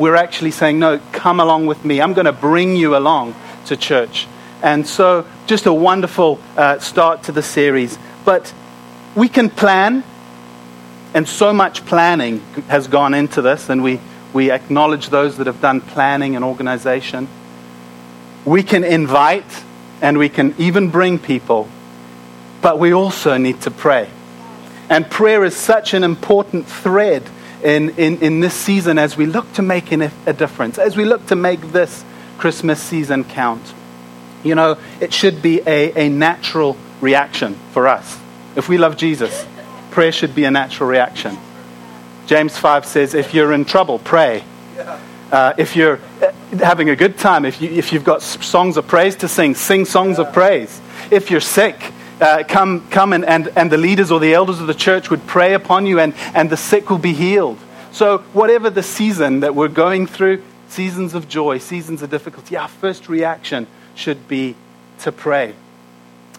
we're actually saying, no, come along with me. I'm going to bring you along to church. And so, just a wonderful uh, start to the series. But we can plan, and so much planning has gone into this, and we, we acknowledge those that have done planning and organization. We can invite, and we can even bring people, but we also need to pray. And prayer is such an important thread in, in, in this season as we look to make a difference, as we look to make this Christmas season count. You know, it should be a, a natural reaction for us. If we love Jesus, prayer should be a natural reaction. James 5 says, if you're in trouble, pray. Uh, if you're uh, having a good time, if, you, if you've got songs of praise to sing, sing songs of praise. If you're sick, uh, come, come and, and, and the leaders or the elders of the church would pray upon you and, and the sick will be healed. So, whatever the season that we're going through, seasons of joy, seasons of difficulty, our first reaction should be to pray.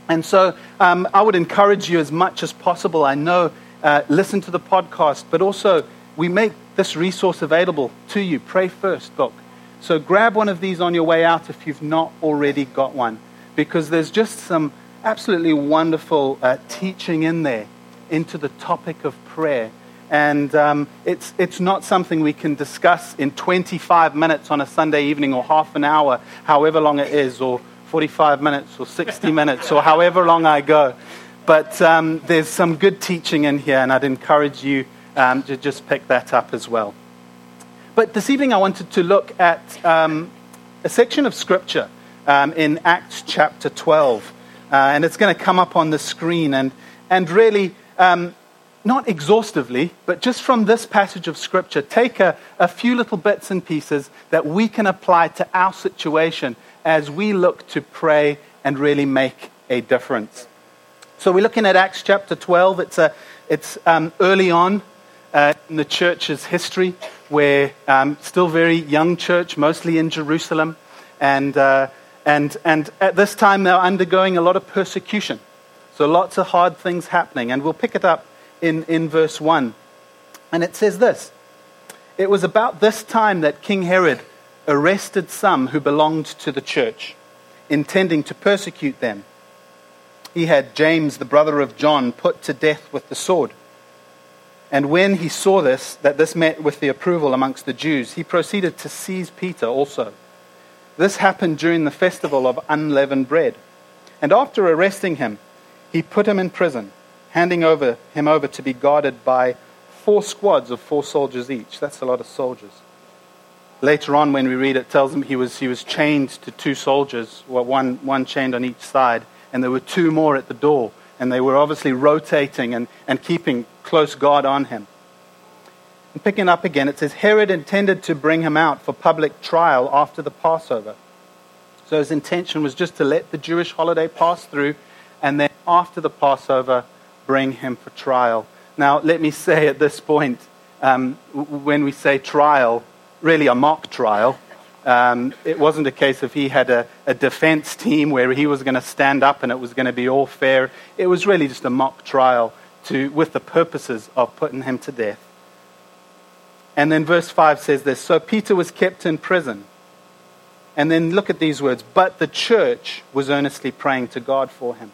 And so, um, I would encourage you as much as possible. I know, uh, listen to the podcast, but also we make this resource available to you. Pray first book. So, grab one of these on your way out if you've not already got one, because there's just some absolutely wonderful uh, teaching in there into the topic of prayer. And um, it's, it's not something we can discuss in 25 minutes on a Sunday evening or half an hour, however long it is, or 45 minutes or 60 minutes or however long I go. But um, there's some good teaching in here, and I'd encourage you um, to just pick that up as well. But this evening I wanted to look at um, a section of Scripture um, in Acts chapter 12. Uh, and it's going to come up on the screen. And, and really, um, not exhaustively, but just from this passage of Scripture, take a, a few little bits and pieces that we can apply to our situation as we look to pray and really make a difference. So we're looking at Acts chapter 12. It's, a, it's um, early on uh, in the church's history, where um, still very young church, mostly in Jerusalem, and uh, and, and at this time, they're undergoing a lot of persecution. So lots of hard things happening. And we'll pick it up in, in verse 1. And it says this It was about this time that King Herod arrested some who belonged to the church, intending to persecute them. He had James, the brother of John, put to death with the sword. And when he saw this, that this met with the approval amongst the Jews, he proceeded to seize Peter also. This happened during the festival of unleavened bread. And after arresting him, he put him in prison, handing over him over to be guarded by four squads of four soldiers each. That's a lot of soldiers. Later on, when we read it, tells him he was, he was chained to two soldiers, well, one, one chained on each side, and there were two more at the door. And they were obviously rotating and, and keeping close guard on him. And picking up again, it says Herod intended to bring him out for public trial after the Passover. So his intention was just to let the Jewish holiday pass through and then after the Passover, bring him for trial. Now, let me say at this point, um, when we say trial, really a mock trial, um, it wasn't a case of he had a, a defense team where he was going to stand up and it was going to be all fair. It was really just a mock trial to, with the purposes of putting him to death. And then verse 5 says this So Peter was kept in prison. And then look at these words. But the church was earnestly praying to God for him.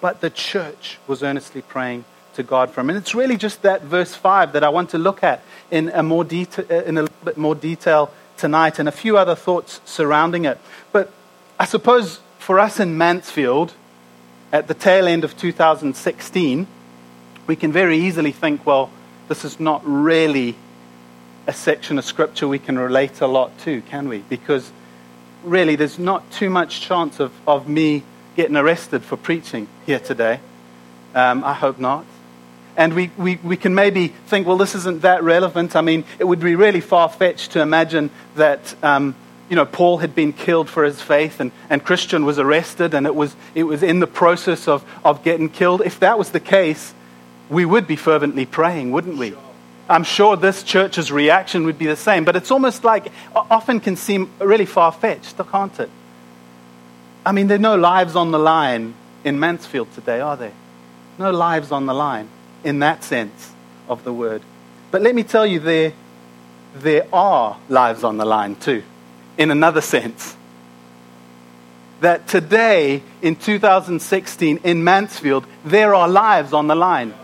But the church was earnestly praying to God for him. And it's really just that verse 5 that I want to look at in a, more deta- uh, in a little bit more detail tonight and a few other thoughts surrounding it. But I suppose for us in Mansfield, at the tail end of 2016, we can very easily think, well, this is not really a section of scripture we can relate a lot to, can we? Because really, there's not too much chance of, of me getting arrested for preaching here today. Um, I hope not. And we, we, we can maybe think, well, this isn't that relevant. I mean, it would be really far fetched to imagine that, um, you know, Paul had been killed for his faith and, and Christian was arrested and it was, it was in the process of, of getting killed. If that was the case, we would be fervently praying, wouldn't we? I'm sure this church's reaction would be the same, but it's almost like often can seem really far fetched, can't it? I mean, there are no lives on the line in Mansfield today, are there? No lives on the line in that sense of the word. But let me tell you, there, there are lives on the line too, in another sense. That today, in 2016, in Mansfield, there are lives on the line.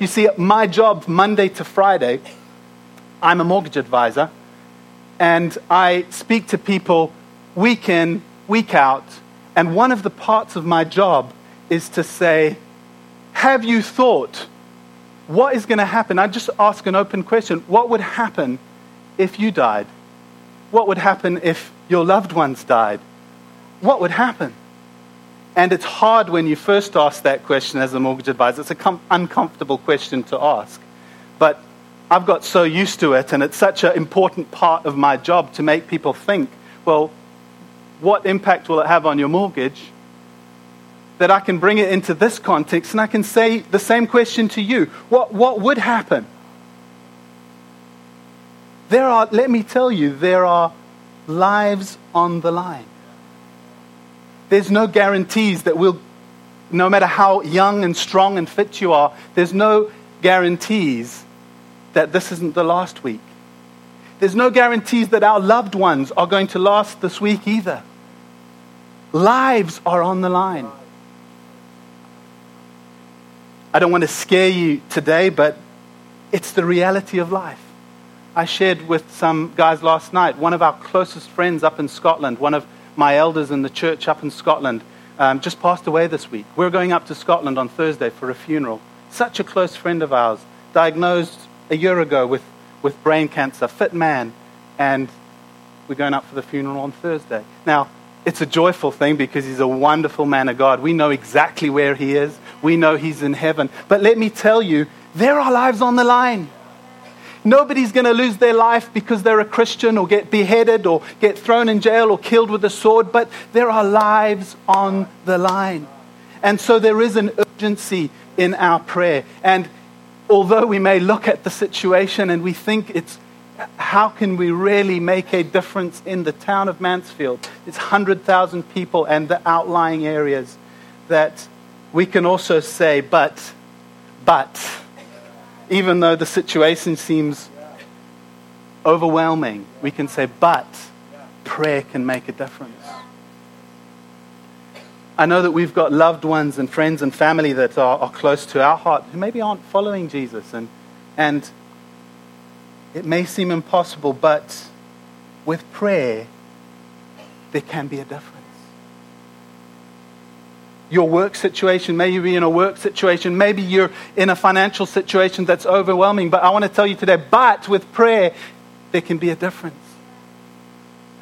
You see, my job, Monday to Friday, I'm a mortgage advisor, and I speak to people week in, week out, and one of the parts of my job is to say, Have you thought what is going to happen? I just ask an open question. What would happen if you died? What would happen if your loved ones died? What would happen? And it's hard when you first ask that question as a mortgage advisor. It's an com- uncomfortable question to ask. But I've got so used to it, and it's such an important part of my job to make people think well, what impact will it have on your mortgage? that I can bring it into this context and I can say the same question to you. What, what would happen? There are, let me tell you, there are lives on the line. There's no guarantees that we'll, no matter how young and strong and fit you are, there's no guarantees that this isn't the last week. There's no guarantees that our loved ones are going to last this week either. Lives are on the line. I don't want to scare you today, but it's the reality of life. I shared with some guys last night, one of our closest friends up in Scotland, one of my elders in the church up in Scotland, um, just passed away this week. We're going up to Scotland on Thursday for a funeral. Such a close friend of ours, diagnosed a year ago with, with brain cancer, fit man, and we're going up for the funeral on Thursday. Now, it's a joyful thing because he's a wonderful man of God. We know exactly where he is. We know he's in heaven. But let me tell you, there are lives on the line. Nobody's going to lose their life because they're a Christian or get beheaded or get thrown in jail or killed with a sword, but there are lives on the line. And so there is an urgency in our prayer. And although we may look at the situation and we think it's how can we really make a difference in the town of Mansfield? It's 100,000 people and the outlying areas that we can also say, but, but, even though the situation seems overwhelming, we can say, but prayer can make a difference. I know that we've got loved ones and friends and family that are, are close to our heart who maybe aren't following Jesus and, and it may seem impossible, but with prayer, there can be a difference. Your work situation, maybe you're in a work situation, maybe you're in a financial situation that's overwhelming, but I want to tell you today, but with prayer, there can be a difference.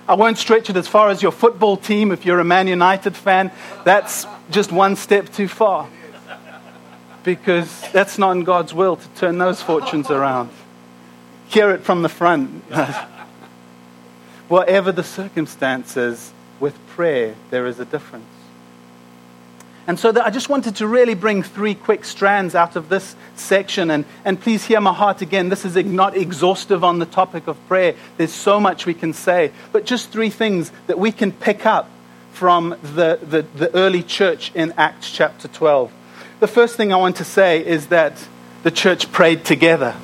I won't stretch it as far as your football team. If you're a Man United fan, that's just one step too far. Because that's not in God's will to turn those fortunes around hear it from the front. Whatever the circumstances, with prayer, there is a difference. And so I just wanted to really bring three quick strands out of this section. And, and please hear my heart again. This is not exhaustive on the topic of prayer. There's so much we can say. But just three things that we can pick up from the, the, the early church in Acts chapter 12. The first thing I want to say is that the church prayed together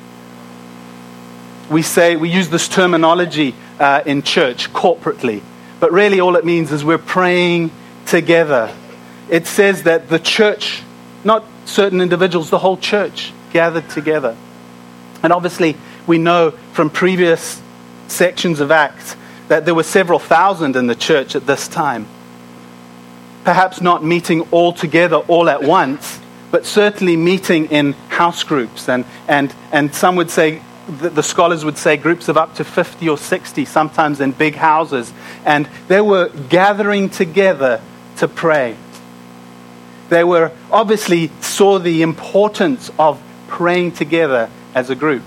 we say, we use this terminology uh, in church corporately, but really all it means is we're praying together. It says that the church, not certain individuals, the whole church gathered together. And obviously, we know from previous sections of Acts that there were several thousand in the church at this time. Perhaps not meeting all together all at once, but certainly meeting in house groups. And, and, and some would say the, the, scholars would say groups of up to 50 or 60, sometimes in big houses. And they were gathering together to pray. They were obviously saw the importance of praying together as a group.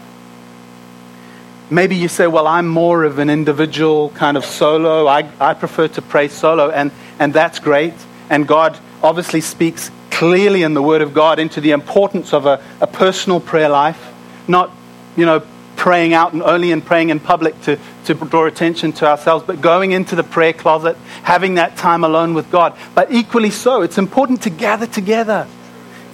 Maybe you say, well, I'm more of an individual kind of solo. I, I prefer to pray solo, and, and that's great. And God obviously speaks clearly in the Word of God into the importance of a, a personal prayer life, not you know, praying out and only in praying in public to, to draw attention to ourselves, but going into the prayer closet, having that time alone with God. But equally so, it's important to gather together.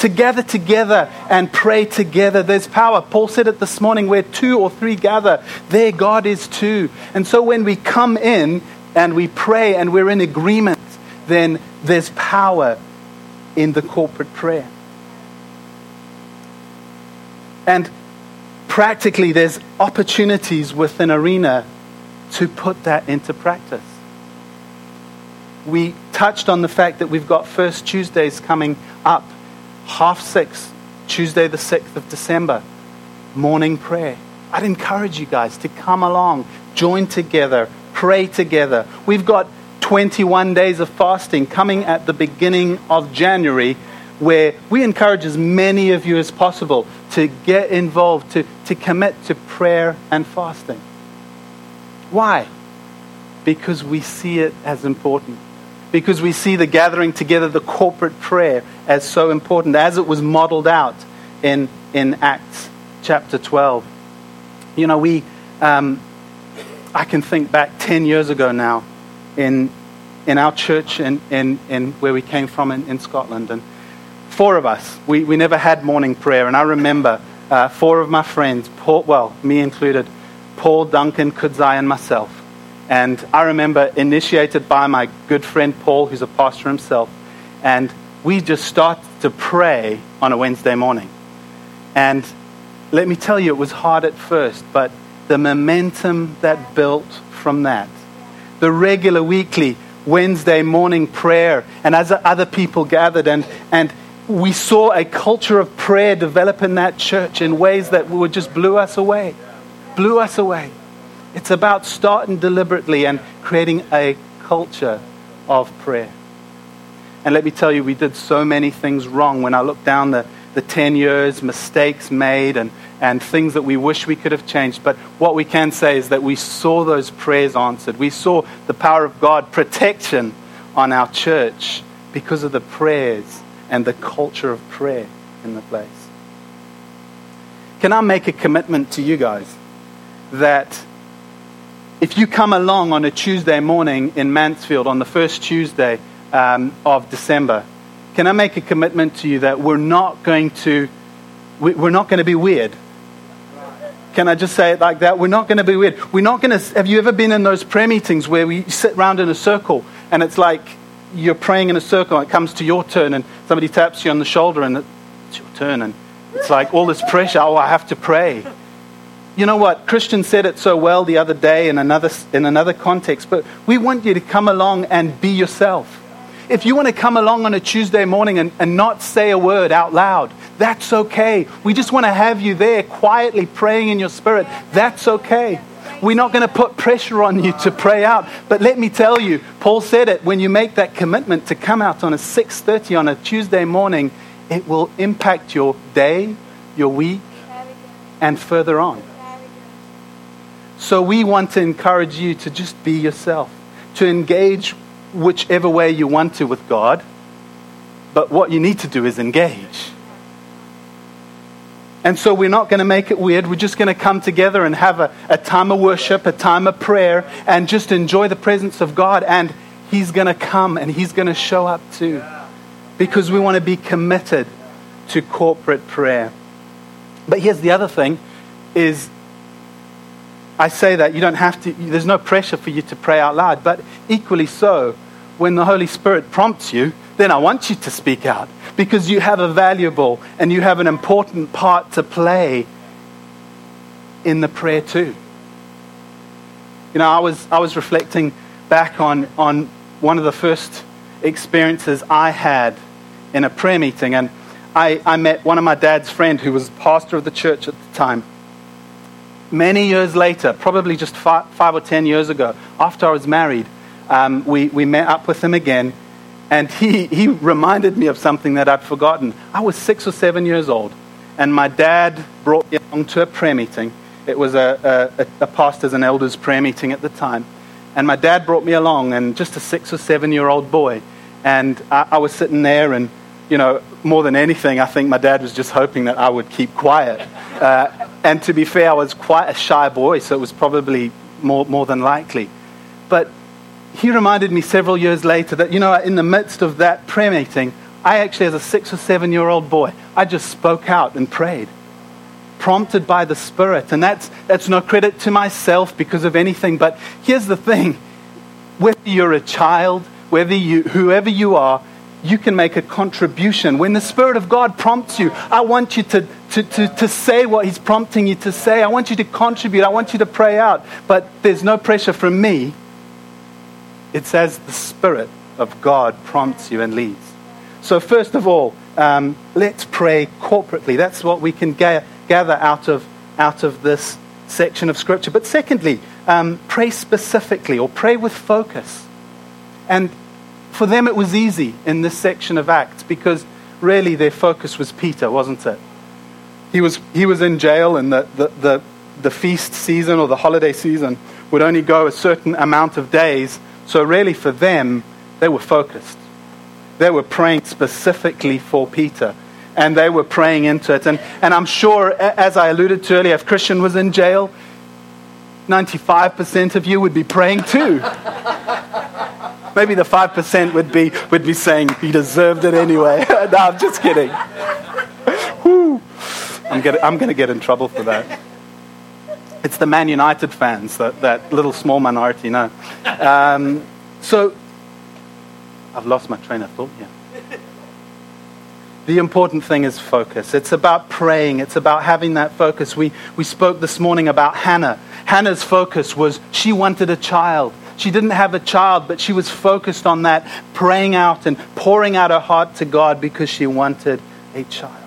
to gather together and pray together. There's power. Paul said it this morning where two or three gather, there God is too. And so when we come in and we pray and we're in agreement, then there's power in the corporate prayer. And practically, there's opportunities within Arena to put that into practice. We touched on the fact that we've got First Tuesdays coming up, half six, Tuesday, the 6th of December, morning prayer. I'd encourage you guys to come along, join together, pray together. We've got 21 days of fasting coming at the beginning of January where we encourage as many of you as possible to get involved, to, to commit to prayer and fasting. Why? Because we see it as important. Because we see the gathering together, the corporate prayer, as so important, as it was modeled out in, in Acts chapter 12. You know, we, um, I can think back 10 years ago now in, in our church in, in, in where we came from in, in Scotland. And four of us, we, we never had morning prayer. And I remember uh, four of my friends, Paul, well, me included, Paul, Duncan, Kudzai, and myself. And I remember initiated by my good friend Paul, who's a pastor himself. And we just started to pray on a Wednesday morning. And let me tell you, it was hard at first, but the momentum that built from that, the regular weekly Wednesday morning prayer, and as other people gathered, and, and we saw a culture of prayer develop in that church in ways that would just blew us away. Blew us away. It's about starting deliberately and creating a culture of prayer. And let me tell you, we did so many things wrong when I look down the, the 10 years, mistakes made, and, and things that we wish we could have changed. But what we can say is that we saw those prayers answered. We saw the power of God, protection on our church because of the prayers and the culture of prayer in the place. Can I make a commitment to you guys that if you come along on a Tuesday morning in Mansfield on the first Tuesday um, of December, can I make a commitment to you that we're not going to we're not going to be weird? Can I just say it like that? We're not going to be weird. We're not going to. Have you ever been in those prayer meetings where we sit around in a circle and it's like you're praying in a circle and it comes to your turn and somebody taps you on the shoulder and it's your turn and it's like all this pressure. Oh, I have to pray. You know what? Christian said it so well the other day in another, in another context, but we want you to come along and be yourself. If you want to come along on a Tuesday morning and, and not say a word out loud, that's okay. We just want to have you there quietly praying in your spirit. That's okay. We're not going to put pressure on you to pray out. But let me tell you, Paul said it, when you make that commitment to come out on a 6:30 on a Tuesday morning, it will impact your day, your week, and further on. So we want to encourage you to just be yourself, to engage whichever way you want to with God. But what you need to do is engage. And so we're not going to make it weird. We're just going to come together and have a, a time of worship, a time of prayer, and just enjoy the presence of God. And He's going to come and He's going to show up too. Because we want to be committed to corporate prayer. But here's the other thing is I say that you don't have to, there's no pressure for you to pray out loud. But equally so, when the Holy Spirit prompts you, then I want you to speak out because you have a valuable and you have an important part to play in the prayer too. You know, I was, I was reflecting back on, on one of the first experiences I had in a prayer meeting, and I, I met one of my dad's friend who was pastor of the church at the time. Many years later, probably just five, five or ten years ago, after I was married, um, we, we met up with him again and he, he reminded me of something that I'd forgotten. I was six or seven years old, and my dad brought me along to a prayer meeting. It was a, a, a pastor's and elders' prayer meeting at the time. And my dad brought me along, and just a six or seven year old boy. And I, I was sitting there, and, you know, more than anything, I think my dad was just hoping that I would keep quiet. Uh, and to be fair, I was quite a shy boy, so it was probably more, more than likely. But he reminded me several years later that, you know, in the midst of that prayer meeting, I actually, as a six or seven year old boy, I just spoke out and prayed, prompted by the Spirit. And that's, that's no credit to myself because of anything. But here's the thing whether you're a child, whether you, whoever you are, you can make a contribution. When the Spirit of God prompts you, I want you to, to, to, to, say what He's prompting you to say. I want you to contribute. I want you to pray out. But there's no pressure from me. It's says the Spirit of God prompts you and leads. So, first of all, um, let's pray corporately. That's what we can ga- gather out of, out of this section of Scripture. But secondly, um, pray specifically or pray with focus. And for them, it was easy in this section of Acts because really their focus was Peter, wasn't it? He was, he was in jail, and the, the, the, the feast season or the holiday season would only go a certain amount of days. So, really, for them, they were focused. They were praying specifically for Peter and they were praying into it. And, and I'm sure, as I alluded to earlier, if Christian was in jail, 95% of you would be praying too. Maybe the 5% would be, would be saying he deserved it anyway. no, I'm just kidding. I'm going to get in trouble for that. It's the Man United fans, that, that little small minority, no. Um, so, I've lost my train of thought here. The important thing is focus. It's about praying. It's about having that focus. We, we spoke this morning about Hannah. Hannah's focus was she wanted a child. She didn't have a child, but she was focused on that, praying out and pouring out her heart to God because she wanted a child.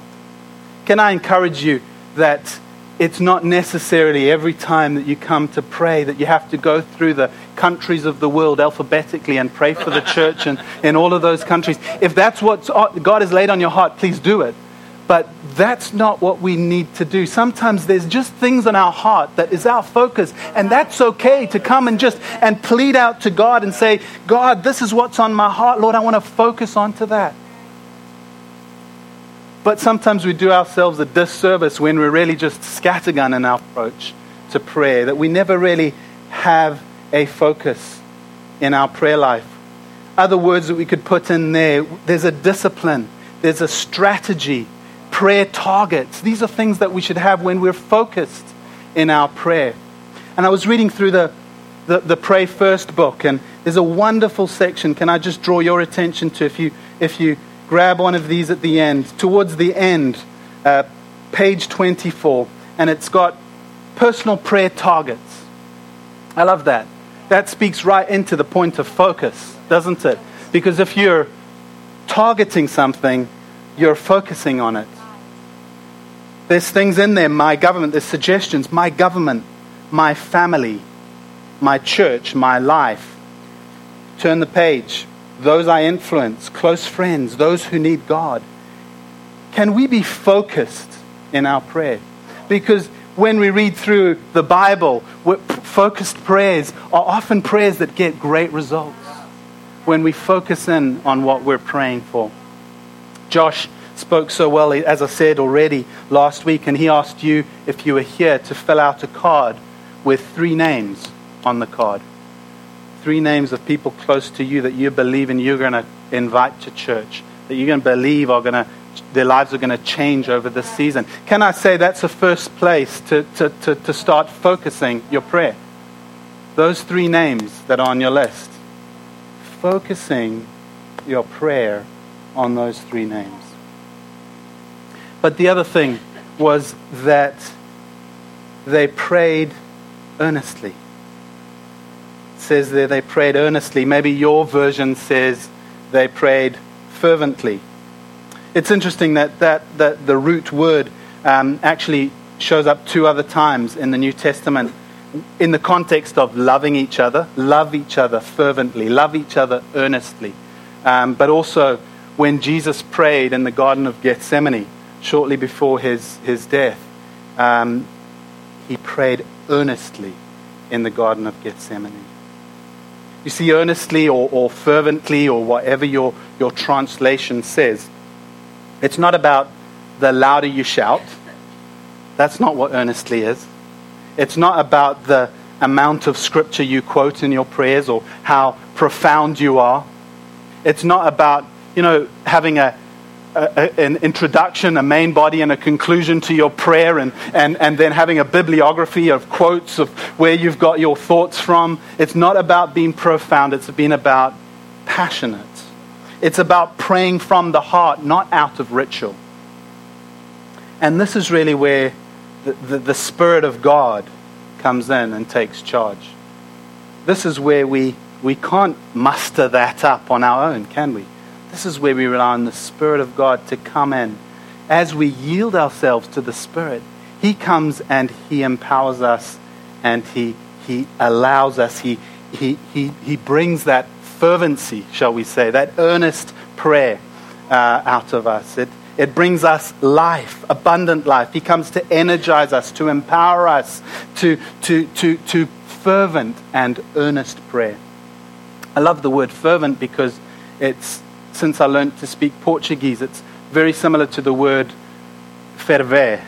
Can I encourage you that it's not necessarily every time that you come to pray that you have to go through the countries of the world alphabetically and pray for the church and in all of those countries. If that's what God has laid on your heart, please do it. But that's not what we need to do. Sometimes there's just things in our heart that is our focus, and that's okay to come and just and plead out to God and say, God, this is what's on my heart. Lord, I want to focus onto that. But sometimes we do ourselves a disservice when we're really just scattergun in our approach to prayer, that we never really have a focus in our prayer life. Other words that we could put in there there's a discipline, there's a strategy prayer targets. These are things that we should have when we're focused in our prayer. And I was reading through the, the, the Pray First book, and there's a wonderful section. Can I just draw your attention to if you, if you grab one of these at the end? Towards the end, uh, page 24, and it's got personal prayer targets. I love that. That speaks right into the point of focus, doesn't it? Because if you're targeting something, you're focusing on it. There's things in there, my government, there's suggestions, my government, my family, my church, my life. Turn the page. Those I influence, close friends, those who need God. Can we be focused in our prayer? Because when we read through the Bible, focused prayers are often prayers that get great results when we focus in on what we're praying for. Josh spoke so well, as I said already last week, and he asked you if you were here to fill out a card with three names on the card. Three names of people close to you that you believe in you're going to invite to church, that you're going to believe are going to, their lives are going to change over this season. Can I say that's the first place to, to, to, to start focusing your prayer? Those three names that are on your list. Focusing your prayer on those three names. But the other thing was that they prayed earnestly. Says there they prayed earnestly. Maybe your version says they prayed fervently. It's interesting that, that, that the root word um, actually shows up two other times in the New Testament in the context of loving each other, love each other fervently, love each other earnestly. Um, but also when Jesus prayed in the Garden of Gethsemane, shortly before his, his death, um, he prayed earnestly in the Garden of Gethsemane. You see, earnestly or, or fervently or whatever your, your translation says, it's not about the louder you shout. That's not what earnestly is. It's not about the amount of scripture you quote in your prayers or how profound you are. It's not about, you know, having a a, an introduction, a main body, and a conclusion to your prayer, and, and, and then having a bibliography of quotes of where you've got your thoughts from. It's not about being profound, it's been about passionate. It's about praying from the heart, not out of ritual. And this is really where the, the, the Spirit of God comes in and takes charge. This is where we, we can't muster that up on our own, can we? This is where we rely on the Spirit of God to come in. As we yield ourselves to the Spirit, He comes and He empowers us and He, he allows us, he, he, he, he brings that fervency, shall we say, that earnest prayer uh, out of us. It, it brings us life, abundant life. He comes to energize us, to empower us, to, to, to, to fervent and earnest prayer. I love the word fervent because it's, since I learned to speak Portuguese, it's very similar to the word ferver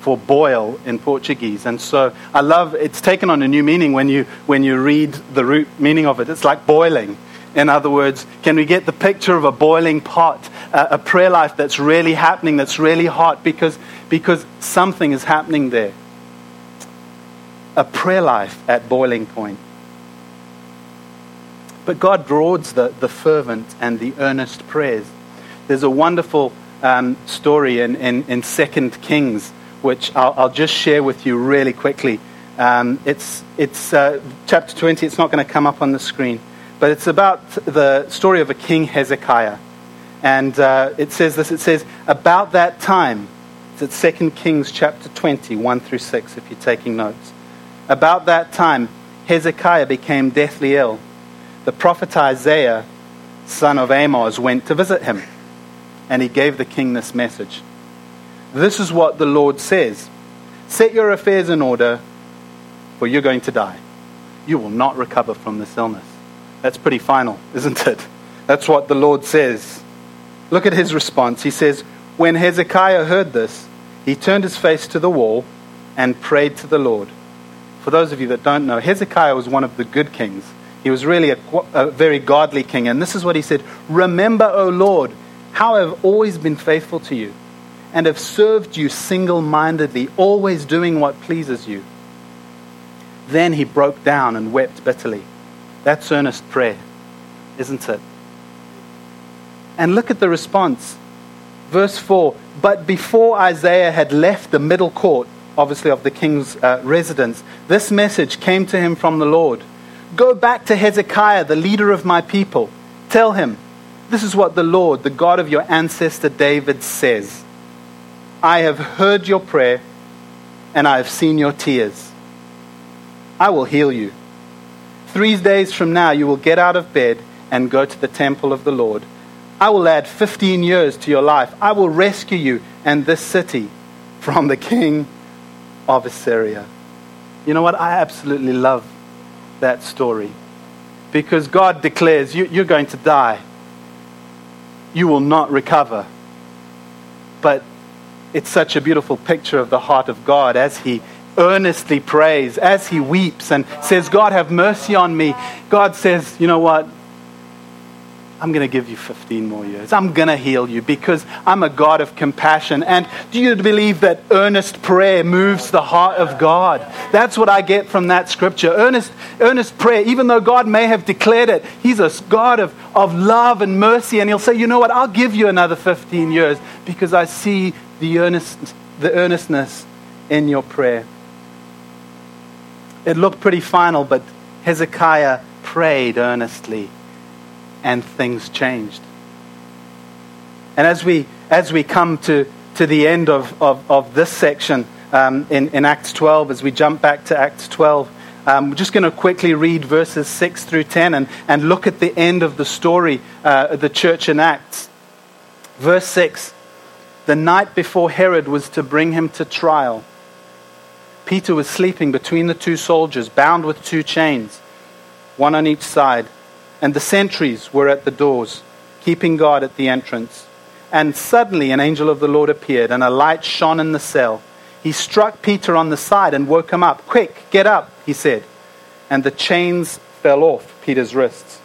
for boil in Portuguese. And so I love it's taken on a new meaning when you when you read the root meaning of it. It's like boiling. In other words, can we get the picture of a boiling pot, a prayer life that's really happening, that's really hot because, because something is happening there? A prayer life at boiling point. But God draws the, the fervent and the earnest prayers. There's a wonderful um, story in, in, in 2 Kings, which I'll, I'll, just share with you really quickly. Um, it's it's uh, chapter 20, it's not going to come up on the screen. But it's about the story of a king Hezekiah. And uh, it says this it says, About that time, it's at 2 Kings chapter 20, 1 through 6, if you're taking notes. About that time, Hezekiah became deathly ill. The prophet Isaiah, son of Amos, went to visit him. And he gave the king this message This is what the Lord says Set your affairs in order, for you're going to die. You will not recover from this illness. That's pretty final, isn't it? That's what the Lord says. Look at his response. He says, When Hezekiah heard this, he turned his face to the wall and prayed to the Lord. For those of you that don't know, Hezekiah was one of the good kings. He was really a, a very godly king. And this is what he said Remember, O Lord, how I have always been faithful to you and have served you single mindedly, always doing what pleases you. Then he broke down and wept bitterly. That's earnest prayer, isn't it? And look at the response. Verse 4 But before Isaiah had left the middle court, obviously of the king's uh, residence, this message came to him from the Lord Go back to Hezekiah, the leader of my people. Tell him, This is what the Lord, the God of your ancestor David, says I have heard your prayer, and I have seen your tears. I will heal you. Three days from now, you will get out of bed and go to the temple of the Lord. I will add 15 years to your life. I will rescue you and this city from the king of Assyria. You know what? I absolutely love that story because God declares you, you're going to die. You will not recover. But it's such a beautiful picture of the heart of God as He earnestly prays, as he weeps and says, God, have mercy on me, God says, You know what? I'm going to give you 15 more years. I'm going to heal you because I'm a God of compassion. And do you believe that earnest prayer moves the heart of God? That's what I get from that scripture. Earnest, earnest prayer, even though God may have declared it, He's a God of, of love and mercy. And He'll say, you know what? I'll give you another 15 years because I see the, earnest, the earnestness in your prayer it looked pretty final, but Hezekiah prayed earnestly and things changed. And as we, as we come to, to the end of, of, of this section um, in, in Acts 12, as we jump back to Acts 12, um, we're just going to quickly read verses 6 through 10 and, and look at the end of the story, uh, the church in Acts. Verse 6 The night before Herod was to bring him to trial, Peter was sleeping between the two soldiers, bound with two chains, one on each side, and the sentries were at the doors, keeping guard at the entrance. And suddenly an angel of the Lord appeared, and a light shone in the cell. He struck Peter on the side and woke him up. Quick, get up, he said. And the chains fell off Peter's wrists.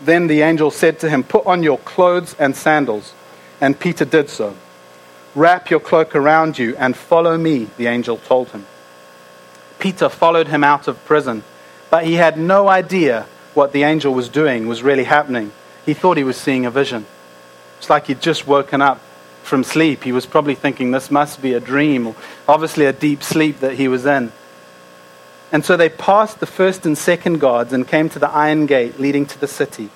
Then the angel said to him, Put on your clothes and sandals. And Peter did so. Wrap your cloak around you and follow me, the angel told him. Peter followed him out of prison, but he had no idea what the angel was doing was really happening. He thought he was seeing a vision. It's like he'd just woken up from sleep. He was probably thinking this must be a dream, obviously a deep sleep that he was in. And so they passed the first and second guards and came to the iron gate leading to the city.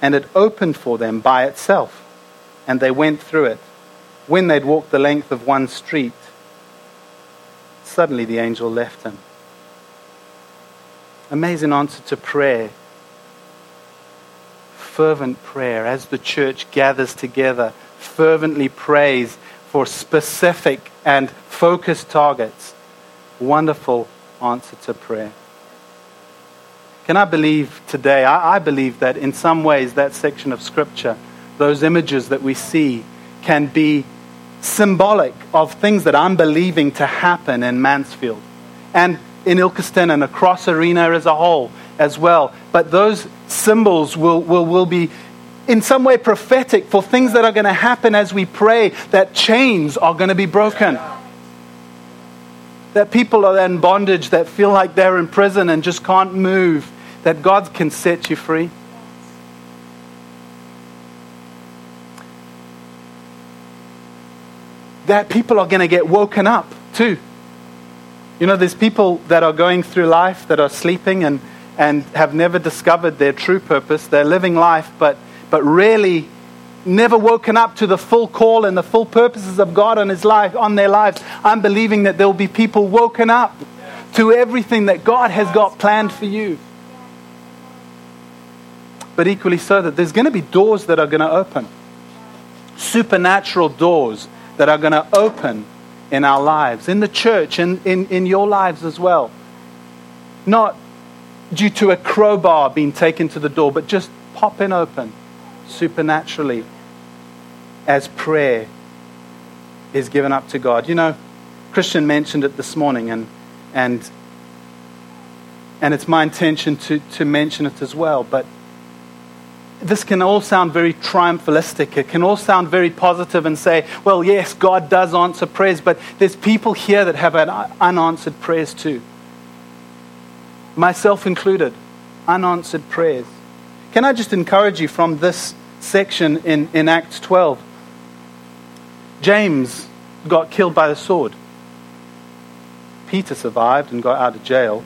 And it opened for them by itself, and they went through it. When they'd walked the length of one street, suddenly the angel left him. Amazing answer to prayer. Fervent prayer as the church gathers together, fervently prays for specific and focused targets. Wonderful answer to prayer. Can I believe today? I, I, believe that in some ways that section of Scripture, those images that we see, can be symbolic of things that I'm believing to happen in Mansfield and in Ilkeston and across Arena as a whole as well. But those symbols will, will, will be in some way prophetic for things that are going to happen as we pray, that chains are going to be broken. That people are in bondage, that feel like they're in prison and just can't move, that God can set you free. That people are going to get woken up too. You know, there's people that are going through life that are sleeping and, and have never discovered their true purpose. They're living life, but, but really never woken up to the full call and the full purposes of God on his life on their lives. I'm believing that there will be people woken up to everything that God has got planned for you. But equally so that there's going to be doors that are going to open. Supernatural doors that are going to open in our lives, in the church, and in, in your lives as well. Not due to a crowbar being taken to the door, but just popping open supernaturally as prayer is given up to God. You know, Christian mentioned it this morning, and, and, and it's my intention to, to mention it as well. But this can all sound very triumphalistic. It can all sound very positive and say, well, yes, God does answer prayers, but there's people here that have unanswered prayers too. Myself included, unanswered prayers. Can I just encourage you from this section in, in Acts 12? James got killed by the sword. Peter survived and got out of jail.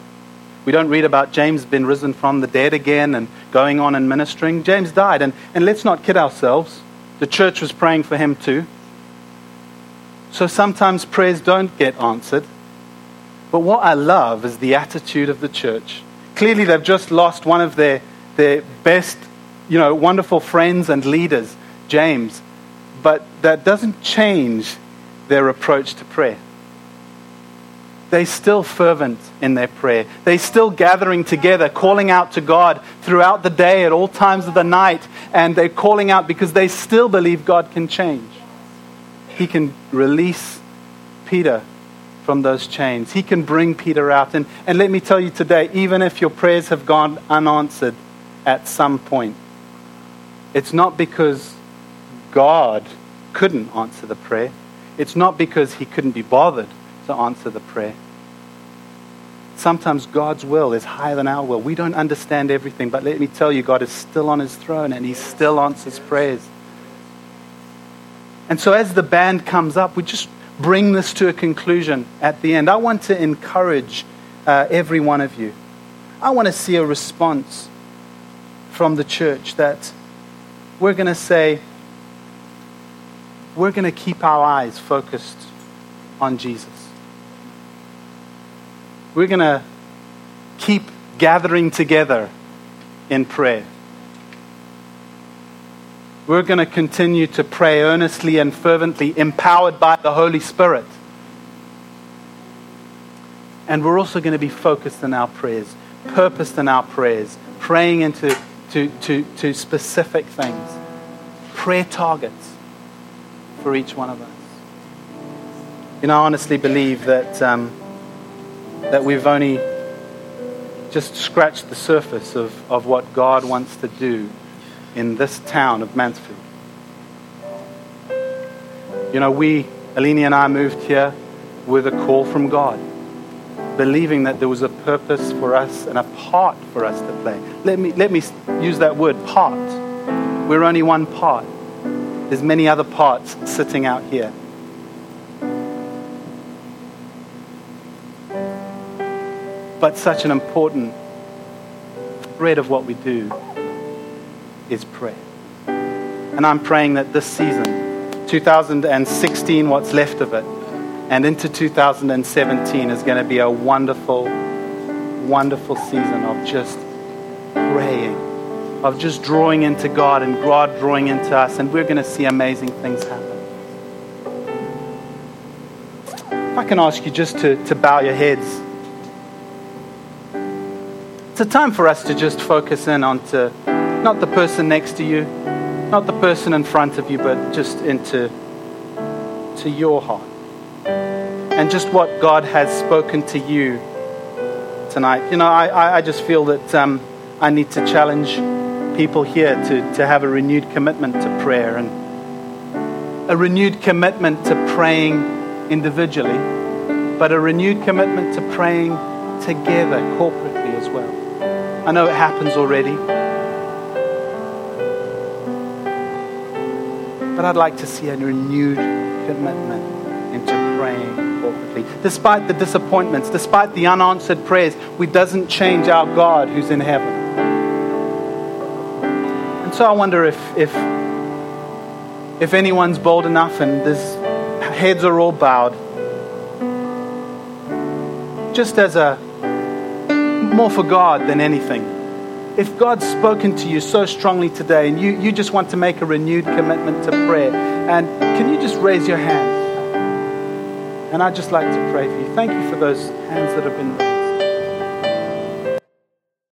We don't read about James being risen from the dead again and going on and ministering. James died. And, and let's not kid ourselves. The church was praying for him too. So sometimes prayers don't get answered. But what I love is the attitude of the church. Clearly, they've just lost one of their, their best, you know, wonderful friends and leaders, James. But that doesn't change their approach to prayer they're still fervent in their prayer. They're still gathering together, calling out to God throughout the day, at all times of the night. And they're calling out because they still believe God can change. He can release Peter from those chains, He can bring Peter out. And, and let me tell you today, even if your prayers have gone unanswered at some point, it's not because God couldn't answer the prayer, it's not because He couldn't be bothered to answer the prayer. Sometimes God's will is higher than our will. We don't understand everything, but let me tell you, God is still on his throne and he still answers prayers. And so, as the band comes up, we just bring this to a conclusion at the end. I want to encourage uh, every one of you. I want to see a response from the church that we're going to say, we're going to keep our eyes focused on Jesus. We're going to keep gathering together in prayer. We're going to continue to pray earnestly and fervently, empowered by the Holy Spirit. And we're also going to be focused in our prayers, purposed in our prayers, praying into to, to, to specific things, prayer targets for each one of us. You know, I honestly believe that. Um, that we've only just scratched the surface of, of what God wants to do in this town of Mansfield. You know, we, Alini and I, moved here with a call from God, believing that there was a purpose for us and a part for us to play. Let me, let me use that word, part. We're only one part. There's many other parts sitting out here. But such an important thread of what we do is prayer. And I'm praying that this season, 2016, what's left of it, and into 2017 is going to be a wonderful, wonderful season of just praying, of just drawing into God and God drawing into us, and we're going to see amazing things happen. If I can ask you just to, to bow your heads. It's a time for us to just focus in onto not the person next to you, not the person in front of you, but just into to your heart. And just what God has spoken to you tonight. You know, I, I just feel that um, I need to challenge people here to, to have a renewed commitment to prayer and a renewed commitment to praying individually, but a renewed commitment to praying together corporately as well. I know it happens already. But I'd like to see a renewed commitment into praying corporately. Despite the disappointments, despite the unanswered prayers, we doesn't change our God who's in heaven. And so I wonder if, if, if anyone's bold enough and this heads are all bowed, just as a more for God than anything. If God's spoken to you so strongly today and you, you just want to make a renewed commitment to prayer, and can you just raise your hand? And I'd just like to pray for you. Thank you for those hands that have been